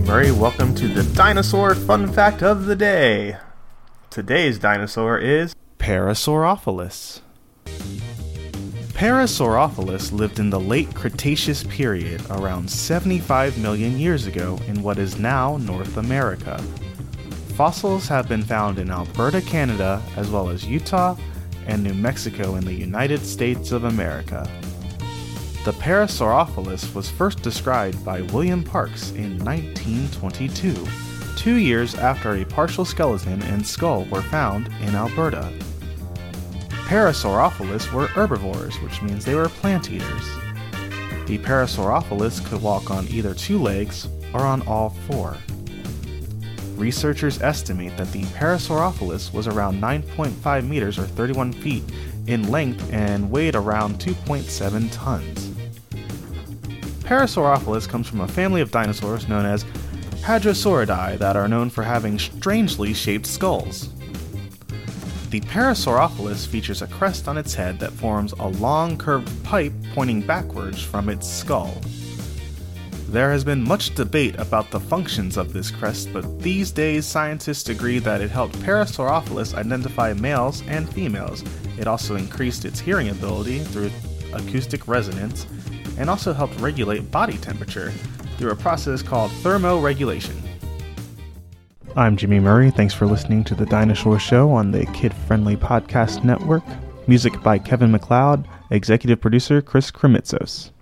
Murray. Welcome to the dinosaur fun fact of the day. Today's dinosaur is Parasaurolophus. Parasaurolophus lived in the late Cretaceous period around 75 million years ago in what is now North America. Fossils have been found in Alberta, Canada, as well as Utah and New Mexico in the United States of America. The Parasaurolophus was first described by William Parks in 1922, two years after a partial skeleton and skull were found in Alberta. Parasaurolophus were herbivores, which means they were plant eaters. The Parasaurolophus could walk on either two legs or on all four. Researchers estimate that the Parasaurolophus was around 9.5 meters or 31 feet in length and weighed around 2.7 tons. Parasaurolophus comes from a family of dinosaurs known as Hadrosauridae that are known for having strangely shaped skulls. The Parasaurolophus features a crest on its head that forms a long curved pipe pointing backwards from its skull. There has been much debate about the functions of this crest, but these days scientists agree that it helped Parasaurolophus identify males and females. It also increased its hearing ability through acoustic resonance and also helped regulate body temperature through a process called thermoregulation. I'm Jimmy Murray. Thanks for listening to The Dinosaur Show on the Kid Friendly Podcast Network. Music by Kevin MacLeod, executive producer Chris Kremitzos.